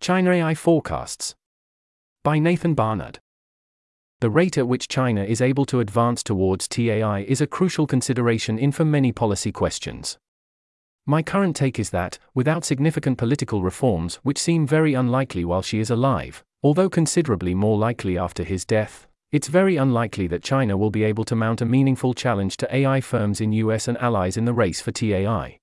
China AI Forecasts. By Nathan Barnard. The rate at which China is able to advance towards TAI is a crucial consideration in for many policy questions. My current take is that, without significant political reforms, which seem very unlikely while Xi is alive, although considerably more likely after his death, it's very unlikely that China will be able to mount a meaningful challenge to AI firms in US and allies in the race for TAI.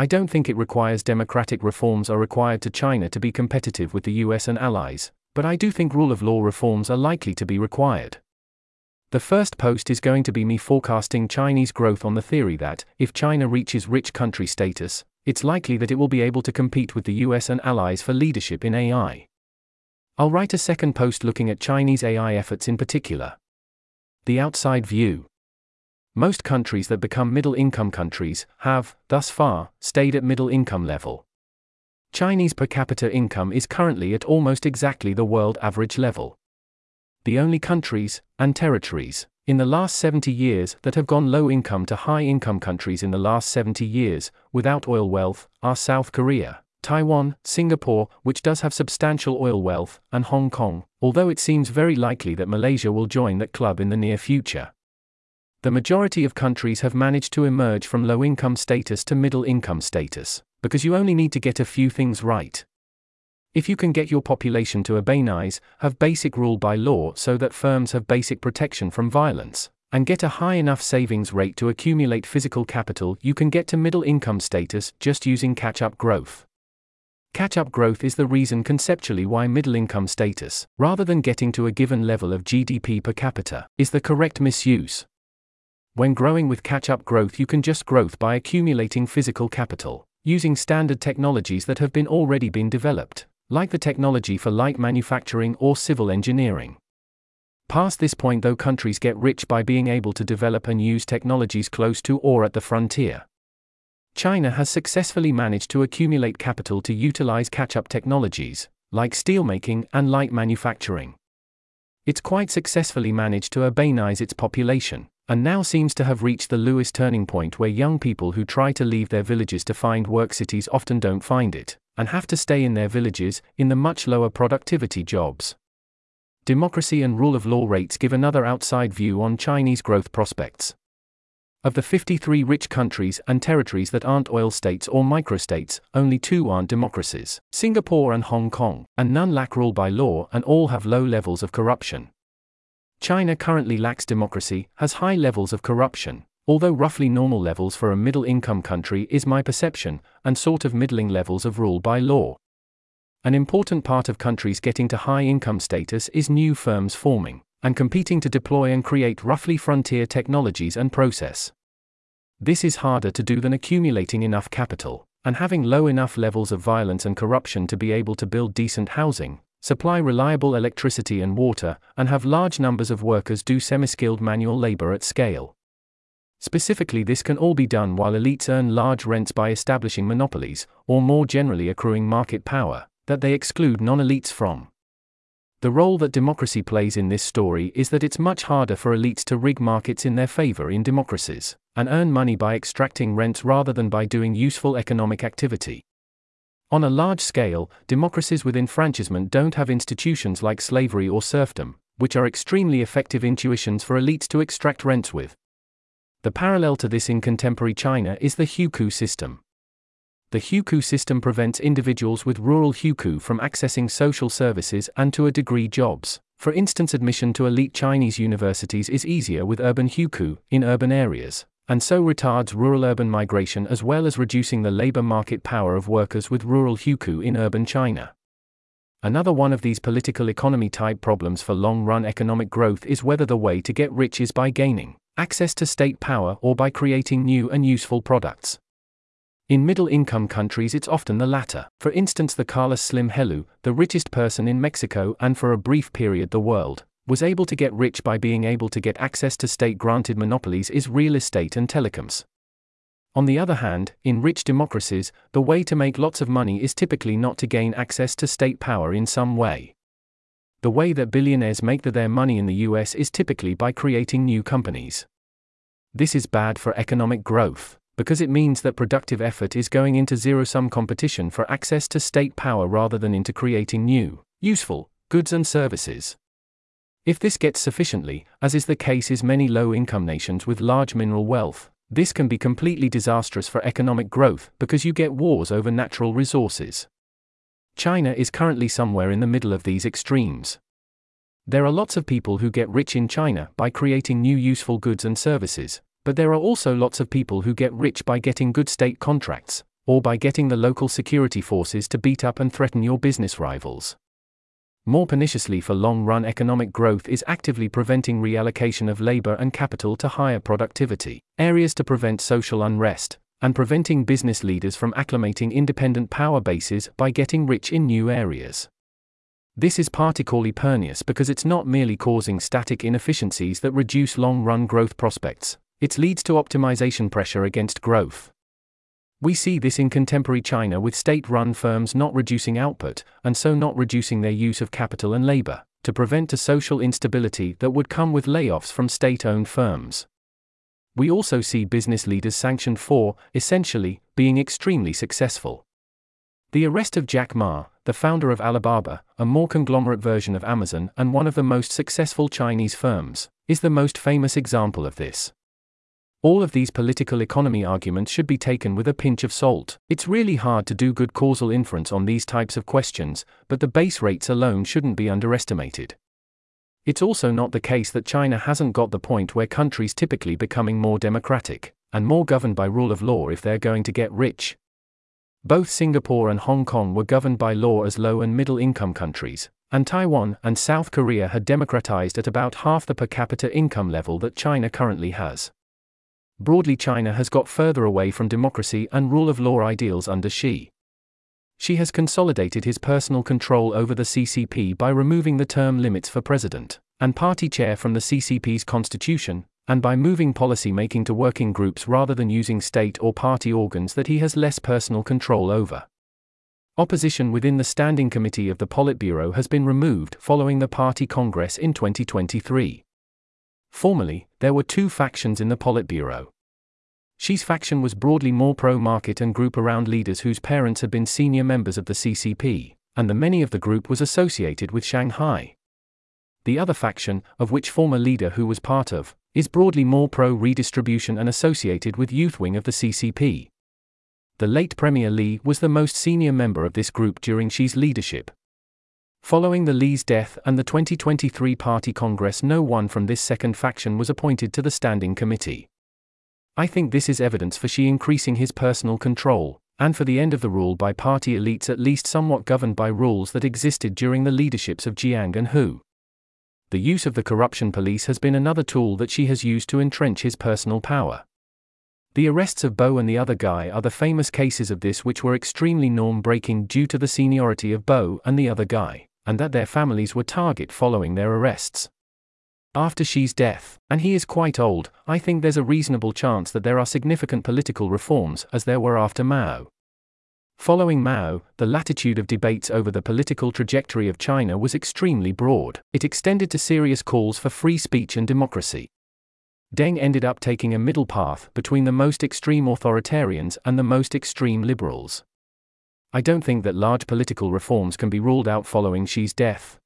I don't think it requires democratic reforms are required to China to be competitive with the US and allies, but I do think rule of law reforms are likely to be required. The first post is going to be me forecasting Chinese growth on the theory that, if China reaches rich country status, it's likely that it will be able to compete with the US and allies for leadership in AI. I'll write a second post looking at Chinese AI efforts in particular. The outside view. Most countries that become middle income countries have, thus far, stayed at middle income level. Chinese per capita income is currently at almost exactly the world average level. The only countries, and territories, in the last 70 years that have gone low income to high income countries in the last 70 years, without oil wealth, are South Korea, Taiwan, Singapore, which does have substantial oil wealth, and Hong Kong, although it seems very likely that Malaysia will join that club in the near future the majority of countries have managed to emerge from low income status to middle income status, because you only need to get a few things right. If you can get your population to urbanize, have basic rule by law so that firms have basic protection from violence, and get a high enough savings rate to accumulate physical capital, you can get to middle income status just using catch up growth. Catch up growth is the reason conceptually why middle income status, rather than getting to a given level of GDP per capita, is the correct misuse. When growing with catch up growth, you can just growth by accumulating physical capital, using standard technologies that have been already been developed, like the technology for light manufacturing or civil engineering. Past this point, though, countries get rich by being able to develop and use technologies close to or at the frontier. China has successfully managed to accumulate capital to utilize catch up technologies, like steelmaking and light manufacturing. It's quite successfully managed to urbanize its population, and now seems to have reached the Lewis turning point where young people who try to leave their villages to find work cities often don't find it, and have to stay in their villages, in the much lower productivity jobs. Democracy and rule of law rates give another outside view on Chinese growth prospects. Of the 53 rich countries and territories that aren't oil states or microstates, only two aren't democracies Singapore and Hong Kong, and none lack rule by law and all have low levels of corruption. China currently lacks democracy, has high levels of corruption, although roughly normal levels for a middle income country is my perception, and sort of middling levels of rule by law. An important part of countries getting to high income status is new firms forming, and competing to deploy and create roughly frontier technologies and process. This is harder to do than accumulating enough capital, and having low enough levels of violence and corruption to be able to build decent housing, supply reliable electricity and water, and have large numbers of workers do semi skilled manual labor at scale. Specifically, this can all be done while elites earn large rents by establishing monopolies, or more generally accruing market power, that they exclude non elites from. The role that democracy plays in this story is that it's much harder for elites to rig markets in their favor in democracies, and earn money by extracting rents rather than by doing useful economic activity. On a large scale, democracies with enfranchisement don't have institutions like slavery or serfdom, which are extremely effective intuitions for elites to extract rents with. The parallel to this in contemporary China is the hukou system. The hukou system prevents individuals with rural hukou from accessing social services and to a degree jobs. For instance, admission to elite Chinese universities is easier with urban hukou in urban areas, and so retards rural urban migration as well as reducing the labor market power of workers with rural hukou in urban China. Another one of these political economy type problems for long run economic growth is whether the way to get rich is by gaining access to state power or by creating new and useful products. In middle income countries, it's often the latter. For instance, the Carlos Slim Helú, the richest person in Mexico and for a brief period the world, was able to get rich by being able to get access to state granted monopolies is real estate and telecoms. On the other hand, in rich democracies, the way to make lots of money is typically not to gain access to state power in some way. The way that billionaires make their money in the US is typically by creating new companies. This is bad for economic growth, because it means that productive effort is going into zero sum competition for access to state power rather than into creating new, useful, goods and services. If this gets sufficiently, as is the case in many low income nations with large mineral wealth, this can be completely disastrous for economic growth because you get wars over natural resources. China is currently somewhere in the middle of these extremes. There are lots of people who get rich in China by creating new useful goods and services, but there are also lots of people who get rich by getting good state contracts, or by getting the local security forces to beat up and threaten your business rivals. More perniciously for long run economic growth is actively preventing reallocation of labor and capital to higher productivity, areas to prevent social unrest, and preventing business leaders from acclimating independent power bases by getting rich in new areas. This is particularly pernicious because it's not merely causing static inefficiencies that reduce long run growth prospects, it leads to optimization pressure against growth. We see this in contemporary China with state run firms not reducing output, and so not reducing their use of capital and labor, to prevent a social instability that would come with layoffs from state owned firms. We also see business leaders sanctioned for, essentially, being extremely successful. The arrest of Jack Ma, the founder of Alibaba, a more conglomerate version of Amazon and one of the most successful Chinese firms, is the most famous example of this. All of these political economy arguments should be taken with a pinch of salt. It's really hard to do good causal inference on these types of questions, but the base rates alone shouldn't be underestimated. It's also not the case that China hasn't got the point where countries typically becoming more democratic and more governed by rule of law if they're going to get rich. Both Singapore and Hong Kong were governed by law as low and middle income countries, and Taiwan and South Korea had democratized at about half the per capita income level that China currently has broadly China has got further away from democracy and rule of law ideals under Xi. She has consolidated his personal control over the CCP by removing the term limits for president and party chair from the CCP's constitution, and by moving policy making to working groups rather than using state or party organs that he has less personal control over. Opposition within the Standing Committee of the Politburo has been removed following the party congress in 2023. Formerly, there were two factions in the Politburo. Xi's faction was broadly more pro market and group around leaders whose parents had been senior members of the CCP, and the many of the group was associated with Shanghai. The other faction, of which former leader Hu was part of, is broadly more pro redistribution and associated with youth wing of the CCP. The late Premier Li was the most senior member of this group during Xi's leadership, Following the Li's death and the 2023 Party Congress, no one from this second faction was appointed to the Standing Committee. I think this is evidence for Xi increasing his personal control, and for the end of the rule by party elites at least somewhat governed by rules that existed during the leaderships of Jiang and Hu. The use of the corruption police has been another tool that Xi has used to entrench his personal power. The arrests of Bo and the other guy are the famous cases of this, which were extremely norm breaking due to the seniority of Bo and the other guy and that their families were target following their arrests. After Xi's death, and he is quite old, I think there's a reasonable chance that there are significant political reforms as there were after Mao. Following Mao, the latitude of debates over the political trajectory of China was extremely broad. It extended to serious calls for free speech and democracy. Deng ended up taking a middle path between the most extreme authoritarians and the most extreme liberals. I don't think that large political reforms can be ruled out following Xi's death.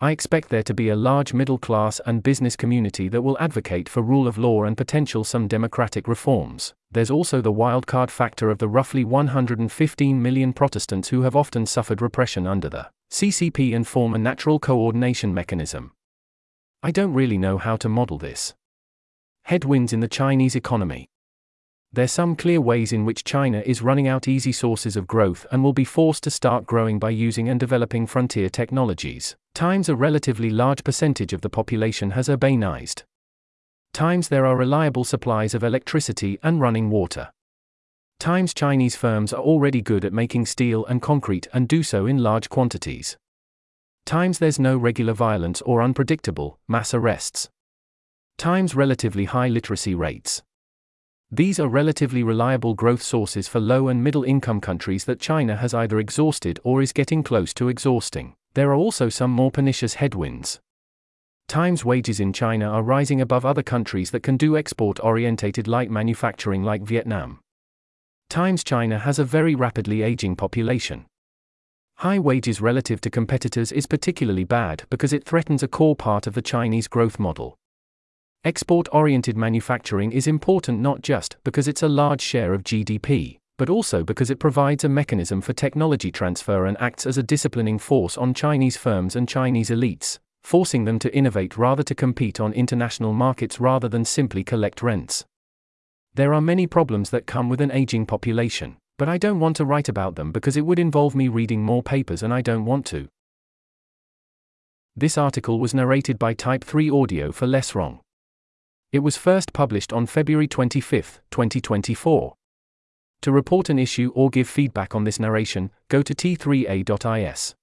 I expect there to be a large middle class and business community that will advocate for rule of law and potential some democratic reforms. There's also the wildcard factor of the roughly 115 million Protestants who have often suffered repression under the CCP and form a natural coordination mechanism. I don't really know how to model this. Headwinds in the Chinese economy. There's some clear ways in which China is running out easy sources of growth and will be forced to start growing by using and developing frontier technologies. Times a relatively large percentage of the population has urbanized. Times there are reliable supplies of electricity and running water. Times Chinese firms are already good at making steel and concrete and do so in large quantities. Times there's no regular violence or unpredictable, mass arrests. Times relatively high literacy rates. These are relatively reliable growth sources for low and middle income countries that China has either exhausted or is getting close to exhausting. There are also some more pernicious headwinds. Times wages in China are rising above other countries that can do export orientated light manufacturing like Vietnam. Times China has a very rapidly aging population. High wages relative to competitors is particularly bad because it threatens a core part of the Chinese growth model. Export oriented manufacturing is important not just because it's a large share of GDP, but also because it provides a mechanism for technology transfer and acts as a disciplining force on Chinese firms and Chinese elites, forcing them to innovate rather to compete on international markets rather than simply collect rents. There are many problems that come with an aging population, but I don't want to write about them because it would involve me reading more papers and I don't want to. This article was narrated by Type 3 Audio for Less Wrong. It was first published on February 25, 2024. To report an issue or give feedback on this narration, go to t3a.is.